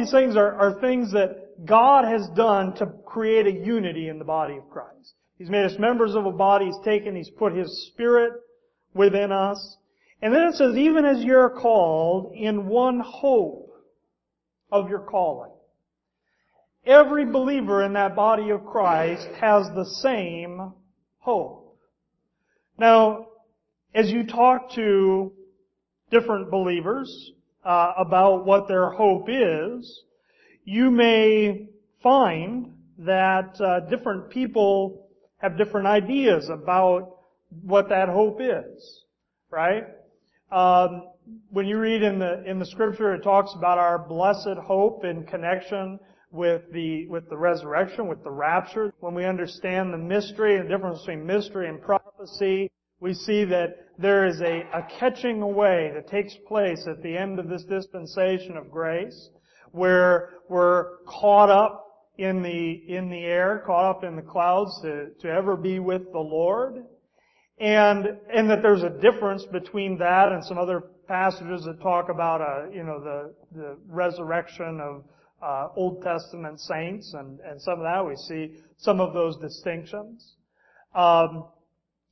These things are, are things that God has done to create a unity in the body of Christ. He's made us members of a body. He's taken, He's put His Spirit within us. And then it says, even as you're called in one hope of your calling. Every believer in that body of Christ has the same hope. Now, as you talk to different believers uh, about what their hope is, you may find that uh, different people have different ideas about what that hope is, right? Um, when you read in the in the scripture, it talks about our blessed hope in connection with the with the resurrection, with the rapture. When we understand the mystery and the difference between mystery and prophecy, we see that there is a, a catching away that takes place at the end of this dispensation of grace, where we're caught up in the, in the air, caught up in the clouds to, to ever be with the Lord. And, and that there's a difference between that and some other passages that talk about, uh, you know, the, the resurrection of, uh, Old Testament saints and, and some of that. We see some of those distinctions. Um,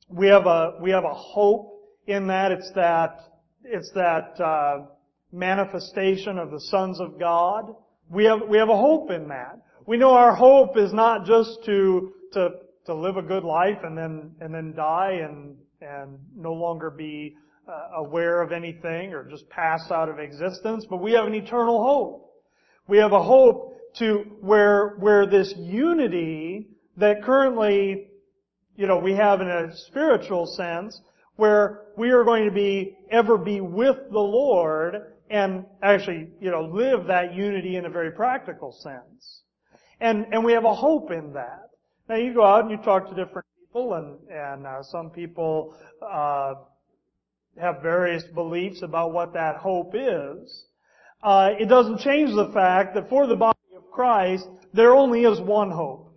we have a, we have a hope in that. It's that, it's that, uh, manifestation of the sons of God. We have, we have a hope in that. We know our hope is not just to, to, to live a good life and then, and then die and, and no longer be uh, aware of anything or just pass out of existence, but we have an eternal hope. We have a hope to where, where this unity that currently, you know, we have in a spiritual sense, where we are going to be, ever be with the Lord and actually, you know, live that unity in a very practical sense. And, and we have a hope in that. Now you go out and you talk to different people and, and uh, some people, uh, have various beliefs about what that hope is. Uh, it doesn't change the fact that for the body of Christ, there only is one hope.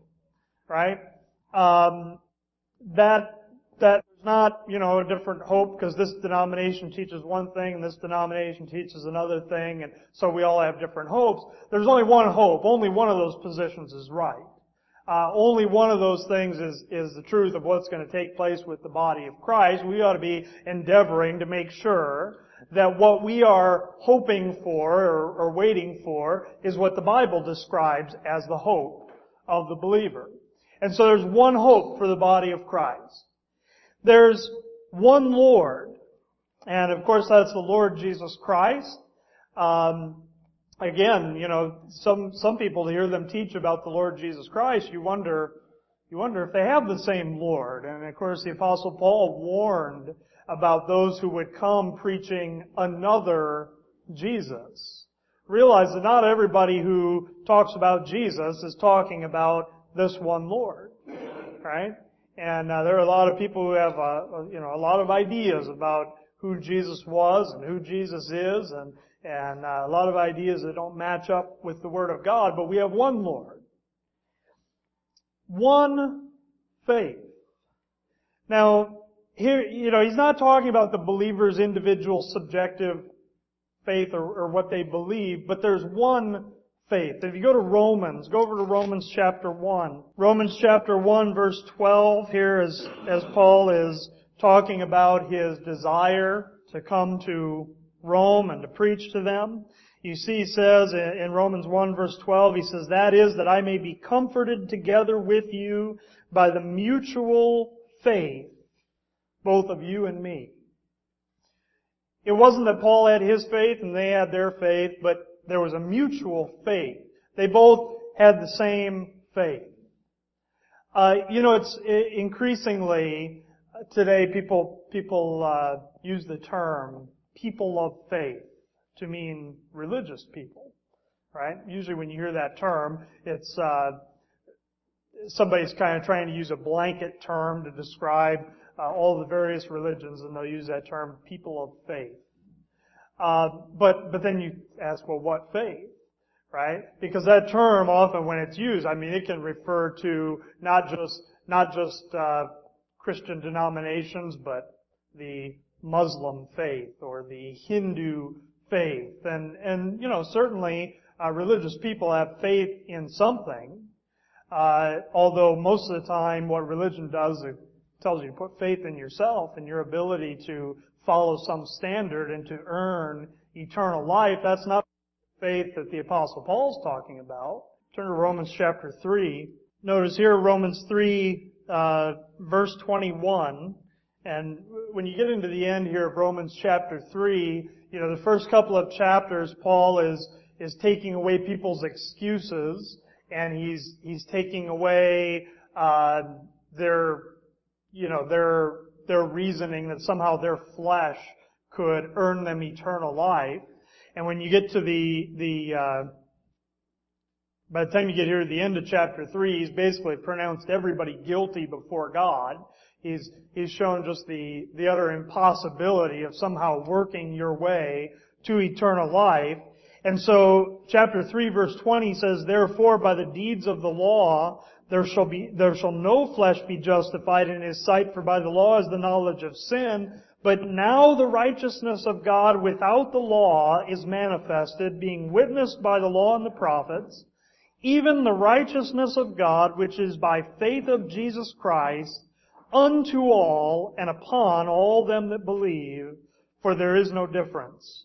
Right? Um, that, that not, you know, a different hope because this denomination teaches one thing and this denomination teaches another thing and so we all have different hopes. There's only one hope. Only one of those positions is right. Uh, only one of those things is, is the truth of what's going to take place with the body of Christ. We ought to be endeavoring to make sure that what we are hoping for or, or waiting for is what the Bible describes as the hope of the believer. And so there's one hope for the body of Christ. There's one Lord. And of course that's the Lord Jesus Christ. Um, again, you know, some, some people hear them teach about the Lord Jesus Christ, you wonder, you wonder if they have the same Lord. And of course the apostle Paul warned about those who would come preaching another Jesus. Realize that not everybody who talks about Jesus is talking about this one Lord. Right? And uh, there are a lot of people who have, uh, you know, a lot of ideas about who Jesus was and who Jesus is, and and uh, a lot of ideas that don't match up with the Word of God. But we have one Lord, one faith. Now, here, you know, he's not talking about the believer's individual subjective faith or, or what they believe, but there's one faith. If you go to Romans, go over to Romans chapter 1. Romans chapter 1 verse 12 here as, as Paul is talking about his desire to come to Rome and to preach to them. You see, he says in Romans 1 verse 12, he says, that is that I may be comforted together with you by the mutual faith, both of you and me. It wasn't that Paul had his faith and they had their faith, but there was a mutual faith. They both had the same faith. Uh, you know, it's increasingly today people people uh, use the term people of faith to mean religious people. right? Usually when you hear that term, it's uh, somebody's kind of trying to use a blanket term to describe uh, all the various religions, and they'll use that term "people of faith." Uh, but but then you ask, well, what faith? Right? Because that term often, when it's used, I mean, it can refer to not just not just uh, Christian denominations, but the Muslim faith or the Hindu faith, and and you know certainly uh, religious people have faith in something. Uh, although most of the time, what religion does it tells you to put faith in yourself and your ability to follow some standard and to earn eternal life. That's not faith that the Apostle Paul's talking about. Turn to Romans chapter 3. Notice here Romans 3, uh, verse 21. And when you get into the end here of Romans chapter 3, you know, the first couple of chapters, Paul is, is taking away people's excuses and he's, he's taking away, uh, their, you know, their, their reasoning that somehow their flesh could earn them eternal life. And when you get to the, the, uh, by the time you get here to the end of chapter 3, he's basically pronounced everybody guilty before God. He's, he's shown just the, the utter impossibility of somehow working your way to eternal life. And so, chapter 3 verse 20 says, Therefore by the deeds of the law, there shall be, there shall no flesh be justified in his sight, for by the law is the knowledge of sin. But now the righteousness of God without the law is manifested, being witnessed by the law and the prophets, even the righteousness of God which is by faith of Jesus Christ, unto all and upon all them that believe, for there is no difference.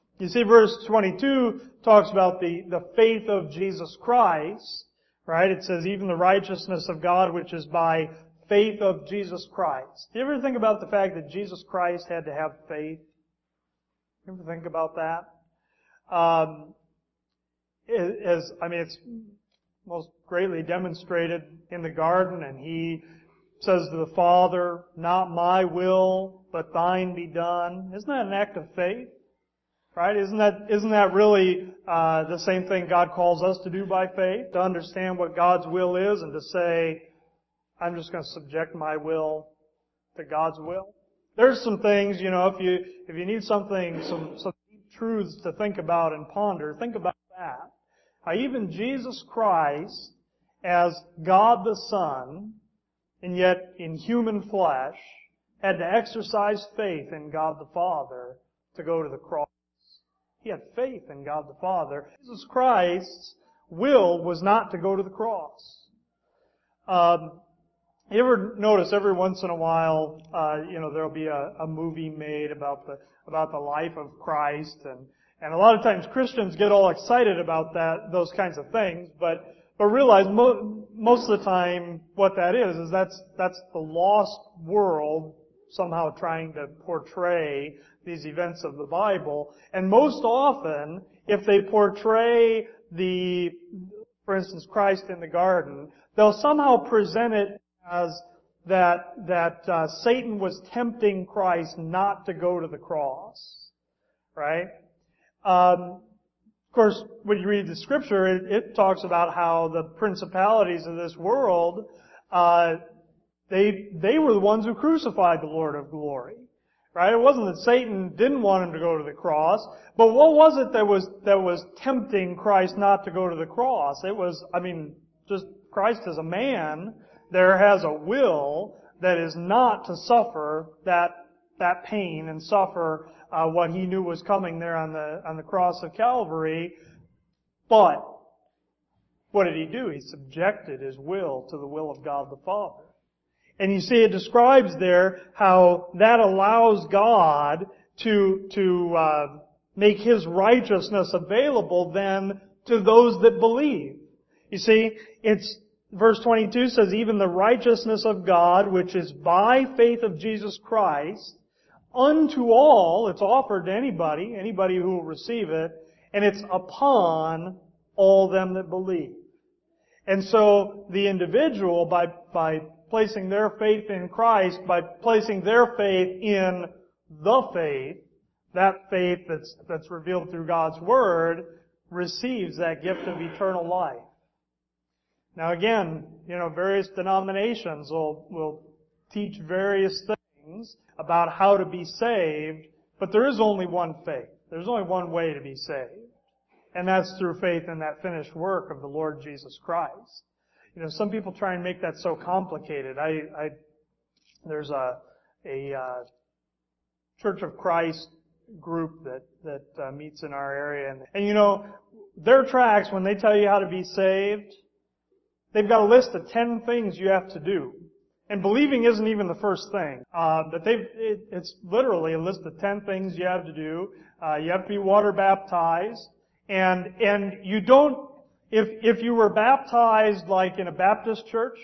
You see, verse 22 talks about the, the faith of Jesus Christ, right? It says, even the righteousness of God which is by faith of Jesus Christ. Do you ever think about the fact that Jesus Christ had to have faith? You ever think about that? Um, as, I mean, it's most greatly demonstrated in the garden and he says to the Father, not my will, but thine be done. Isn't that an act of faith? Right? Isn't that, isn't that really, uh, the same thing God calls us to do by faith? To understand what God's will is and to say, I'm just going to subject my will to God's will. There's some things, you know, if you, if you need something, some, some deep truths to think about and ponder, think about that. Even Jesus Christ, as God the Son, and yet in human flesh, had to exercise faith in God the Father to go to the cross. He had faith in God the Father. Jesus Christ's will was not to go to the cross. Um, you ever notice every once in a while, uh, you know, there'll be a, a movie made about the about the life of Christ, and and a lot of times Christians get all excited about that those kinds of things, but but realize mo- most of the time what that is is that's that's the lost world somehow trying to portray these events of the Bible. And most often, if they portray the, for instance, Christ in the garden, they'll somehow present it as that that uh, Satan was tempting Christ not to go to the cross, right? Um, of course, when you read the scripture, it, it talks about how the principalities of this world, uh, they they were the ones who crucified the Lord of glory. Right? It wasn't that Satan didn't want him to go to the cross, but what was it that was, that was tempting Christ not to go to the cross? It was, I mean, just Christ as a man, there has a will that is not to suffer that, that pain and suffer uh, what he knew was coming there on the, on the cross of Calvary. But, what did he do? He subjected his will to the will of God the Father. And you see it describes there how that allows God to, to uh, make His righteousness available then to those that believe. You see, it's, verse 22 says, even the righteousness of God, which is by faith of Jesus Christ, unto all, it's offered to anybody, anybody who will receive it, and it's upon all them that believe. And so the individual, by, by placing their faith in Christ, by placing their faith in the faith, that faith that's, that's revealed through God's Word, receives that gift of eternal life. Now again, you know, various denominations will, will teach various things about how to be saved, but there is only one faith. There's only one way to be saved. And that's through faith in that finished work of the Lord Jesus Christ. You know, some people try and make that so complicated. I, I there's a, a, uh, Church of Christ group that, that uh, meets in our area. And, and you know, their tracks, when they tell you how to be saved, they've got a list of 10 things you have to do. And believing isn't even the first thing. Uh, but they've, it, it's literally a list of 10 things you have to do. Uh, you have to be water baptized. And, and you don't, if, if you were baptized like in a Baptist church,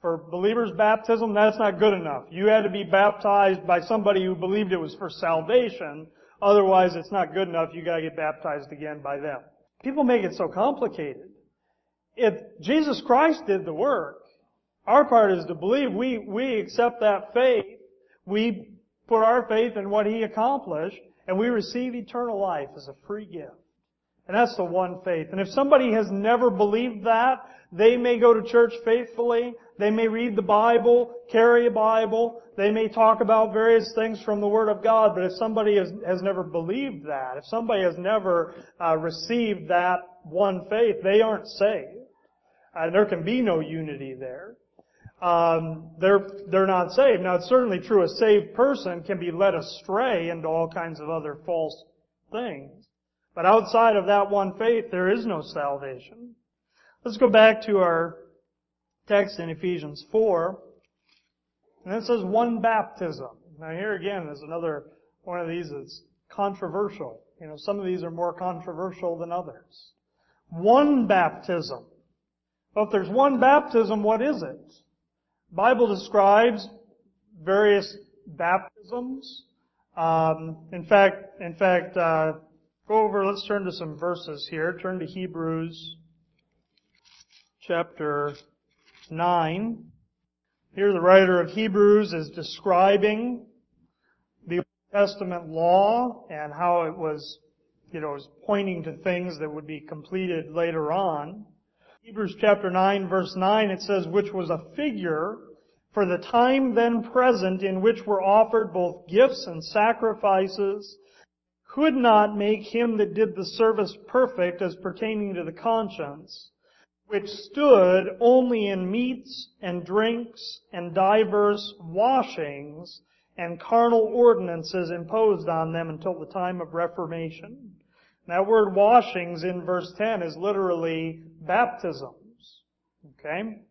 for believers baptism, that's not good enough. You had to be baptized by somebody who believed it was for salvation. Otherwise, it's not good enough. You gotta get baptized again by them. People make it so complicated. If Jesus Christ did the work, our part is to believe. We, we accept that faith. We put our faith in what He accomplished, and we receive eternal life as a free gift. And that's the one faith. And if somebody has never believed that, they may go to church faithfully. They may read the Bible, carry a Bible. They may talk about various things from the Word of God. But if somebody has, has never believed that, if somebody has never uh, received that one faith, they aren't saved. And uh, there can be no unity there. Um, they're they're not saved. Now it's certainly true. A saved person can be led astray into all kinds of other false things. But outside of that one faith, there is no salvation. Let's go back to our text in Ephesians 4. And it says one baptism. Now here again is another one of these that's controversial. You know, some of these are more controversial than others. One baptism. Well, if there's one baptism, what is it? The Bible describes various baptisms. Um, in fact, in fact, uh, Go over, let's turn to some verses here. Turn to Hebrews chapter 9. Here the writer of Hebrews is describing the Old Testament law and how it was, you know, was pointing to things that would be completed later on. Hebrews chapter 9 verse 9 it says, which was a figure for the time then present in which were offered both gifts and sacrifices could not make him that did the service perfect as pertaining to the conscience, which stood only in meats and drinks and divers washings and carnal ordinances imposed on them until the time of Reformation. That word washings in verse 10 is literally baptisms. Okay?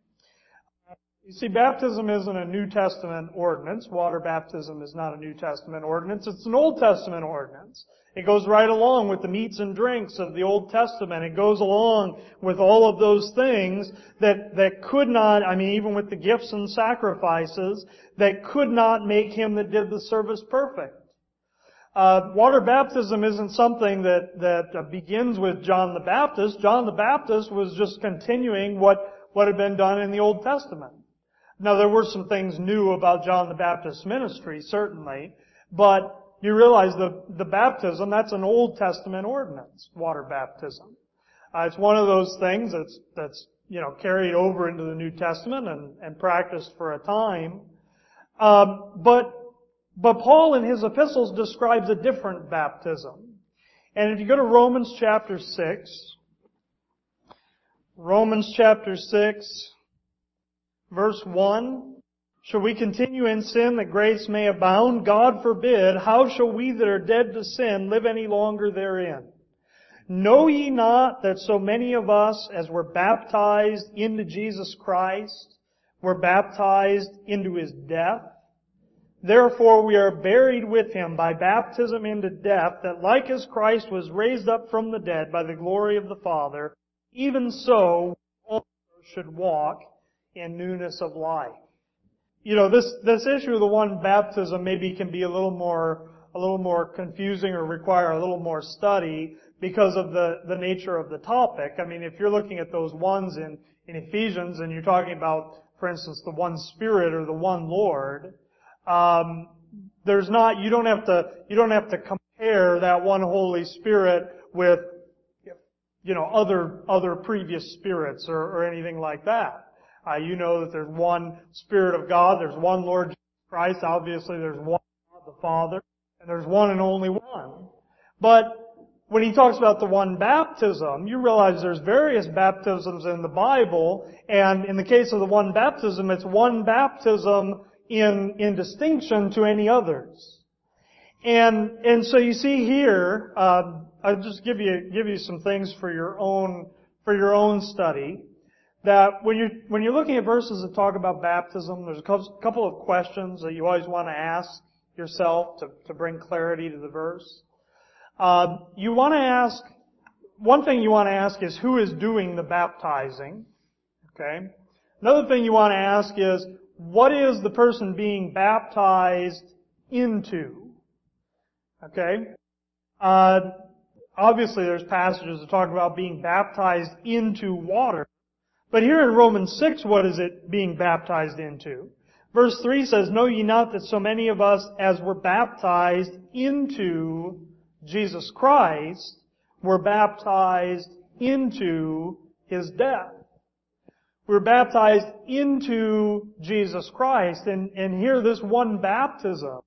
You see, baptism isn't a New Testament ordinance. Water baptism is not a New Testament ordinance. It's an Old Testament ordinance. It goes right along with the meats and drinks of the Old Testament. It goes along with all of those things that, that could not, I mean, even with the gifts and sacrifices, that could not make him that did the service perfect. Uh, water baptism isn't something that, that begins with John the Baptist. John the Baptist was just continuing what, what had been done in the Old Testament. Now there were some things new about John the Baptist's ministry, certainly, but you realize the, the baptism, that's an Old Testament ordinance, water baptism. Uh, it's one of those things that's, that's, you know, carried over into the New Testament and, and practiced for a time. Um, but, but Paul in his epistles describes a different baptism. And if you go to Romans chapter 6, Romans chapter 6, verse 1. Shall we continue in sin that grace may abound? God forbid. How shall we that are dead to sin live any longer therein? Know ye not that so many of us as were baptized into Jesus Christ were baptized into His death? Therefore we are buried with him by baptism into death, that like as Christ was raised up from the dead by the glory of the Father, even so we also should walk in newness of life. You know, this, this issue of the one baptism maybe can be a little more, a little more confusing or require a little more study because of the, the nature of the topic. I mean, if you're looking at those ones in, in Ephesians and you're talking about, for instance, the one Spirit or the one Lord, um, there's not, you don't have to, you don't have to compare that one Holy Spirit with, you know, other, other previous spirits or, or anything like that. Uh, you know that there's one Spirit of God, there's one Lord Jesus Christ, obviously there's one God the Father, and there's one and only one. But when he talks about the one baptism, you realize there's various baptisms in the Bible, and in the case of the one baptism, it's one baptism in, in distinction to any others. And, and so you see here, uh, I'll just give you, give you some things for your own, for your own study. That when you're, when you're looking at verses that talk about baptism, there's a couple of questions that you always want to ask yourself to, to bring clarity to the verse. Uh, you want to ask, one thing you want to ask is who is doing the baptizing? Okay. Another thing you want to ask is, what is the person being baptized into? Okay? Uh, obviously there's passages that talk about being baptized into water. But here in Romans 6, what is it being baptized into? Verse 3 says, Know ye not that so many of us as were baptized into Jesus Christ were baptized into His death? We're baptized into Jesus Christ. And, and here, this one baptism,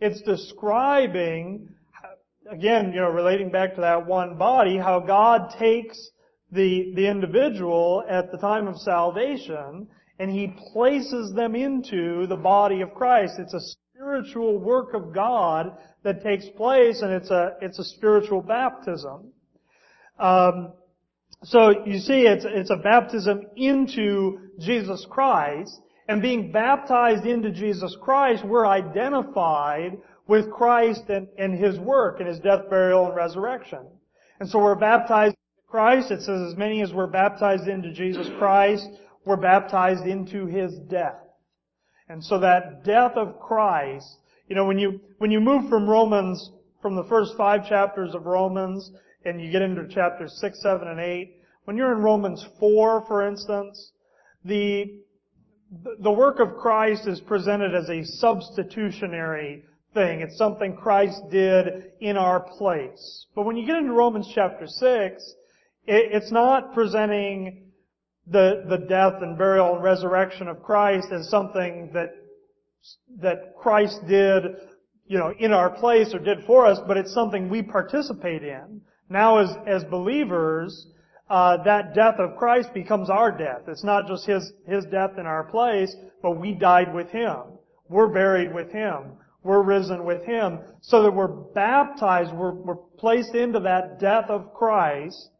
it's describing, again, you know, relating back to that one body, how God takes the, the individual at the time of salvation and He places them into the body of Christ. It's a spiritual work of God that takes place and it's a, it's a spiritual baptism. Um, so you see, it's, it's a baptism into Jesus Christ, and being baptized into Jesus Christ, we're identified with Christ and, and His work and His death, burial, and resurrection. And so we're baptized Christ. It says as many as were baptized into Jesus Christ were baptized into His death. And so that death of Christ, you know, when you, when you move from Romans, from the first five chapters of Romans and you get into chapters 6, 7, and 8, when you're in Romans 4, for instance, the, the work of Christ is presented as a substitutionary thing. It's something Christ did in our place. But when you get into Romans chapter 6, it, it's not presenting the, the death and burial and resurrection of Christ as something that, that Christ did, you know, in our place or did for us, but it's something we participate in. Now as, as believers, uh, that death of Christ becomes our death. It's not just His, His death in our place, but we died with Him. We're buried with Him. We're risen with Him. So that we're baptized, we're, we're placed into that death of Christ.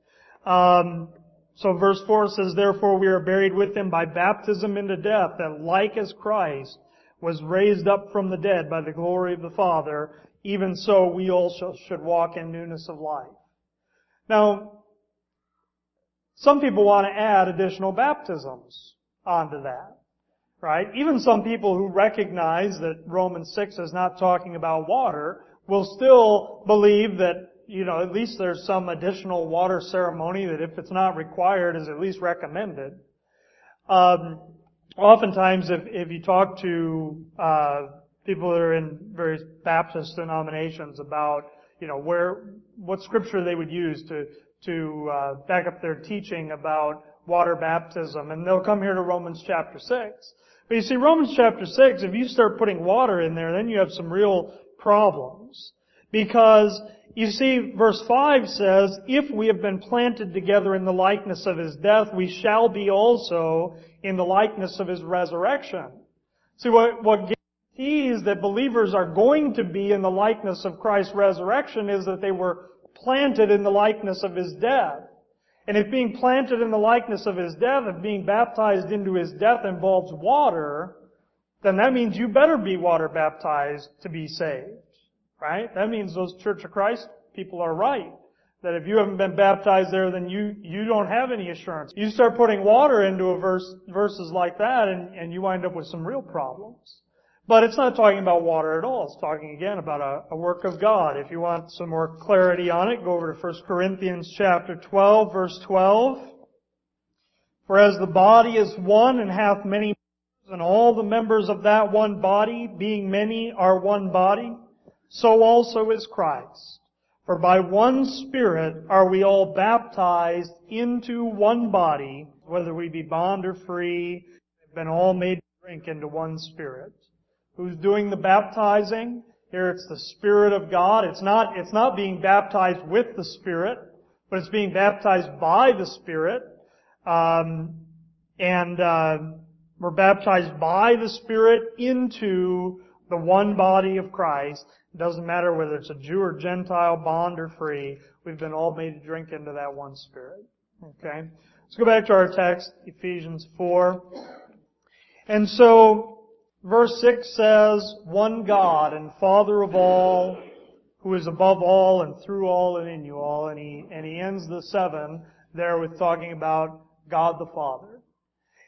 Um, so verse 4 says, Therefore we are buried with Him by baptism into death, that like as Christ was raised up from the dead by the glory of the Father, even so we also should walk in newness of life. Now, some people want to add additional baptisms onto that. Right? Even some people who recognize that Romans 6 is not talking about water will still believe that, you know, at least there's some additional water ceremony that if it's not required is at least recommended. Um, oftentimes if, if you talk to, uh, people that are in various Baptist denominations about, you know, where, what scripture they would use to, to uh, back up their teaching about water baptism, and they'll come here to Romans chapter 6. But you see, Romans chapter 6, if you start putting water in there, then you have some real problems. Because, you see, verse 5 says, If we have been planted together in the likeness of His death, we shall be also in the likeness of His resurrection. See, what, what guarantees that believers are going to be in the likeness of Christ's resurrection is that they were planted in the likeness of his death. And if being planted in the likeness of his death, if being baptized into his death involves water, then that means you better be water baptized to be saved. Right? That means those Church of Christ people are right. That if you haven't been baptized there, then you, you don't have any assurance. You start putting water into a verse, verses like that and, and you wind up with some real problems. But it's not talking about water at all. It's talking again about a, a, work of God. If you want some more clarity on it, go over to 1 Corinthians chapter 12, verse 12. For as the body is one and hath many members, and all the members of that one body, being many, are one body, so also is Christ. For by one Spirit are we all baptized into one body, whether we be bond or free, have been all made to drink into one Spirit. Who's doing the baptizing? Here it's the Spirit of God. It's not, it's not being baptized with the Spirit, but it's being baptized by the Spirit. Um, and uh, we're baptized by the Spirit into the one body of Christ. It doesn't matter whether it's a Jew or Gentile, bond or free. We've been all made to drink into that one Spirit. Okay? Let's go back to our text, Ephesians 4. And so, verse 6 says, One God and Father of all, who is above all and through all and in you all. And he, and he ends the seven there with talking about God the Father.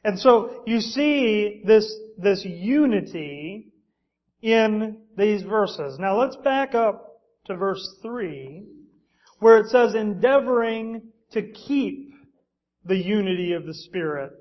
And so you see this, this unity in these verses. Now let's back up to verse 3 where it says endeavoring to keep the unity of the Spirit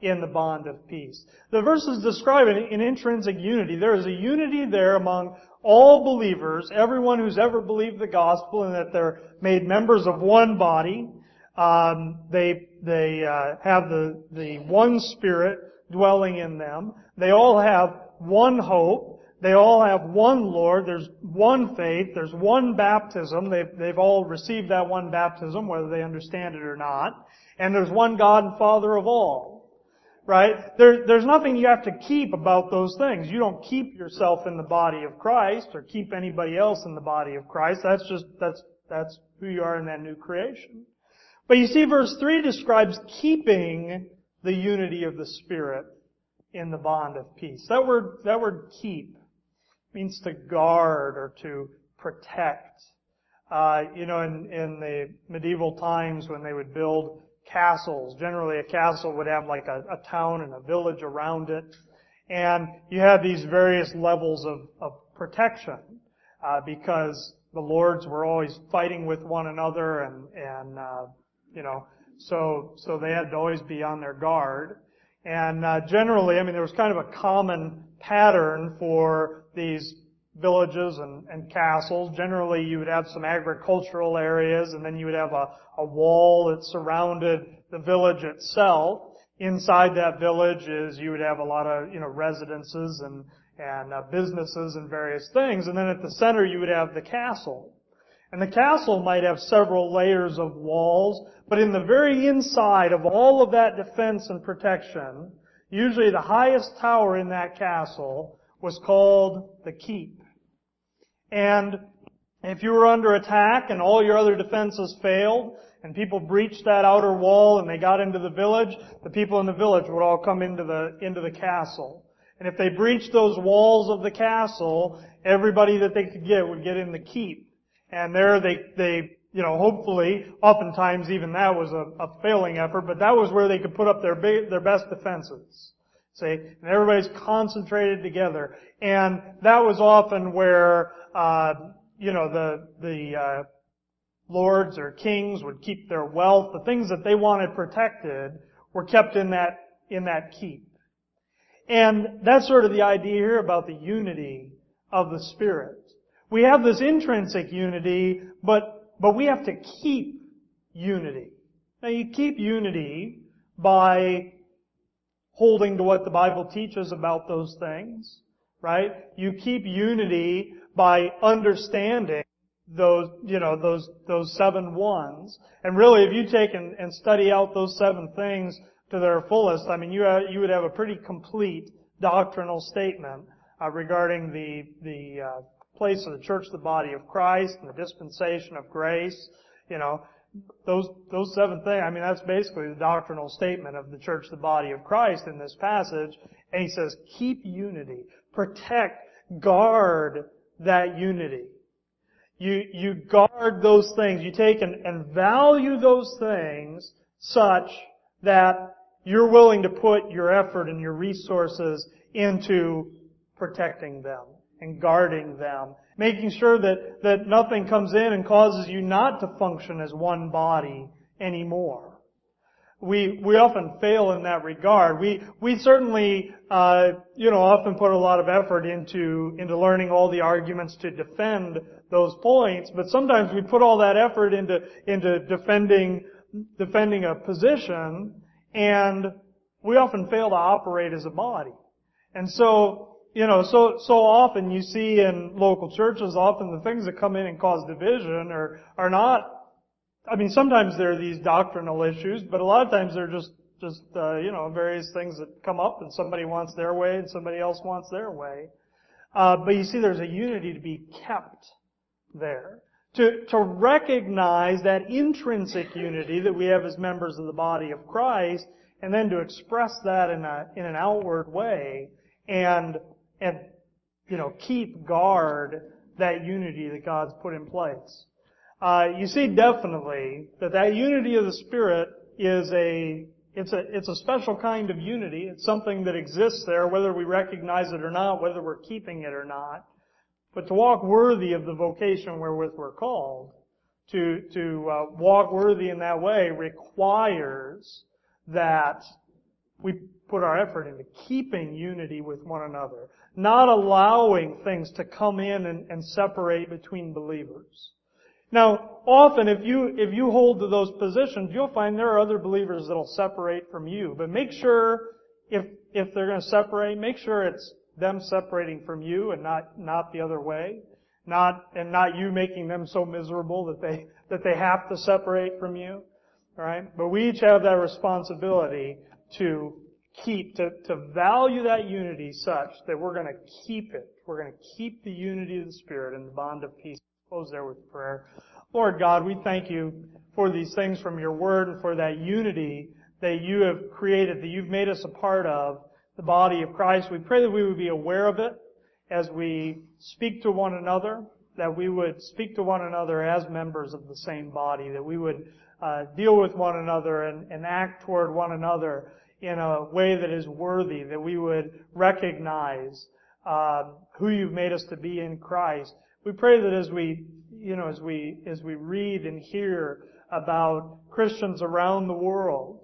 in the bond of peace. The verses describe an intrinsic unity. There is a unity there among all believers, everyone who's ever believed the gospel and that they're made members of one body. Um, they they uh, have the the one Spirit dwelling in them. They all have one hope. They all have one Lord. There's one faith. There's one baptism. They've they've all received that one baptism, whether they understand it or not. And there's one God and Father of all. Right? There, there's nothing you have to keep about those things. You don't keep yourself in the body of Christ or keep anybody else in the body of Christ. That's just, that's, that's who you are in that new creation. But you see, verse 3 describes keeping the unity of the Spirit in the bond of peace. That word, that word keep means to guard or to protect. Uh, you know, in, in the medieval times when they would build castles, generally a castle would have like a, a town and a village around it. And you had these various levels of, of protection, uh, because the lords were always fighting with one another and, and, uh, you know, so, so they had to always be on their guard. And uh, generally, I mean, there was kind of a common pattern for these villages and, and, castles. Generally, you would have some agricultural areas, and then you would have a, a wall that surrounded the village itself. Inside that village is you would have a lot of you know residences and and uh, businesses and various things, and then at the center you would have the castle. And the castle might have several layers of walls, but in the very inside of all of that defense and protection, usually the highest tower in that castle was called the keep. And if you were under attack and all your other defenses failed, and people breached that outer wall and they got into the village, the people in the village would all come into the, into the castle. And if they breached those walls of the castle, everybody that they could get would get in the keep. And there they, they, you know, hopefully, oftentimes even that was a, a failing effort, but that was where they could put up their big, their best defenses. See? And everybody's concentrated together. And that was often where, uh, you know, the, the, uh, lords or kings would keep their wealth. The things that they wanted protected were kept in that, in that keep. And that's sort of the idea here about the unity of the Spirit. We have this intrinsic unity, but, but we have to keep unity. Now you keep unity by holding to what the Bible teaches about those things, right? You keep unity by understanding those, you know, those, those seven ones. And really, if you take and, and study out those seven things to their fullest, I mean, you, have, you would have a pretty complete doctrinal statement uh, regarding the, the uh, place of the church, the body of Christ, and the dispensation of grace. You know, those those seven things. I mean, that's basically the doctrinal statement of the church, the body of Christ, in this passage. And he says, keep unity, protect, guard that unity. You you guard those things. You take and, and value those things such that you're willing to put your effort and your resources into protecting them and guarding them, making sure that, that nothing comes in and causes you not to function as one body anymore. We, we often fail in that regard. We, we certainly, uh, you know, often put a lot of effort into, into learning all the arguments to defend those points, but sometimes we put all that effort into, into defending, defending a position, and we often fail to operate as a body. And so, you know, so, so often you see in local churches, often the things that come in and cause division are, are not, I mean, sometimes there are these doctrinal issues, but a lot of times they're just, just, uh, you know, various things that come up and somebody wants their way and somebody else wants their way. Uh, but you see there's a unity to be kept there. To, to recognize that intrinsic unity that we have as members of the body of Christ, and then to express that in a, in an outward way, and and you know keep guard that unity that God's put in place. Uh, you see definitely that that unity of the Spirit is a it's a it's a special kind of unity. It's something that exists there, whether we recognize it or not, whether we're keeping it or not. But to walk worthy of the vocation wherewith we're called, to to uh, walk worthy in that way requires that we put our effort into keeping unity with one another, not allowing things to come in and, and separate between believers. Now, often if you, if you hold to those positions, you'll find there are other believers that'll separate from you. But make sure, if, if they're going to separate, make sure it's them separating from you and not, not the other way. Not, and not you making them so miserable that they, that they have to separate from you. Alright? But we each have that responsibility to keep, to, to value that unity such that we're going to keep it. We're going to keep the unity of the Spirit and the bond of peace. Close there with prayer. Lord God, we thank you for these things from your word and for that unity that you have created, that you've made us a part of, the body of Christ. We pray that we would be aware of it as we speak to one another, that we would speak to one another as members of the same body, that we would uh, deal with one another and, and act toward one another in a way that is worthy, that we would recognize uh, who you've made us to be in Christ. We pray that as we, you know, as we as we read and hear about Christians around the world,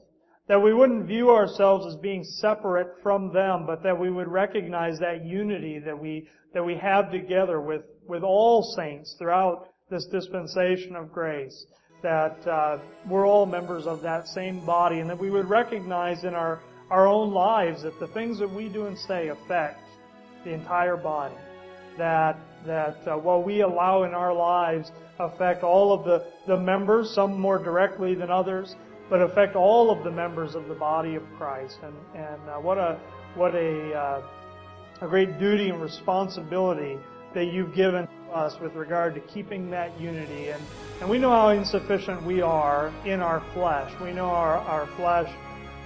that we wouldn't view ourselves as being separate from them, but that we would recognize that unity that we that we have together with with all saints throughout this dispensation of grace that uh, we're all members of that same body and that we would recognize in our, our own lives that the things that we do and say affect the entire body. That, that uh, what we allow in our lives affect all of the, the members, some more directly than others, but affect all of the members of the body of Christ. And, and uh, what a, what a, uh, a great duty and responsibility that you've given us with regard to keeping that unity. And, and we know how insufficient we are in our flesh. We know our, our flesh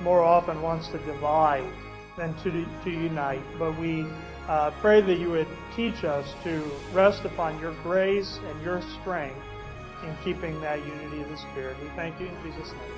more often wants to divide than to, to unite. But we uh, pray that you would teach us to rest upon your grace and your strength in keeping that unity of the Spirit. We thank you in Jesus' name.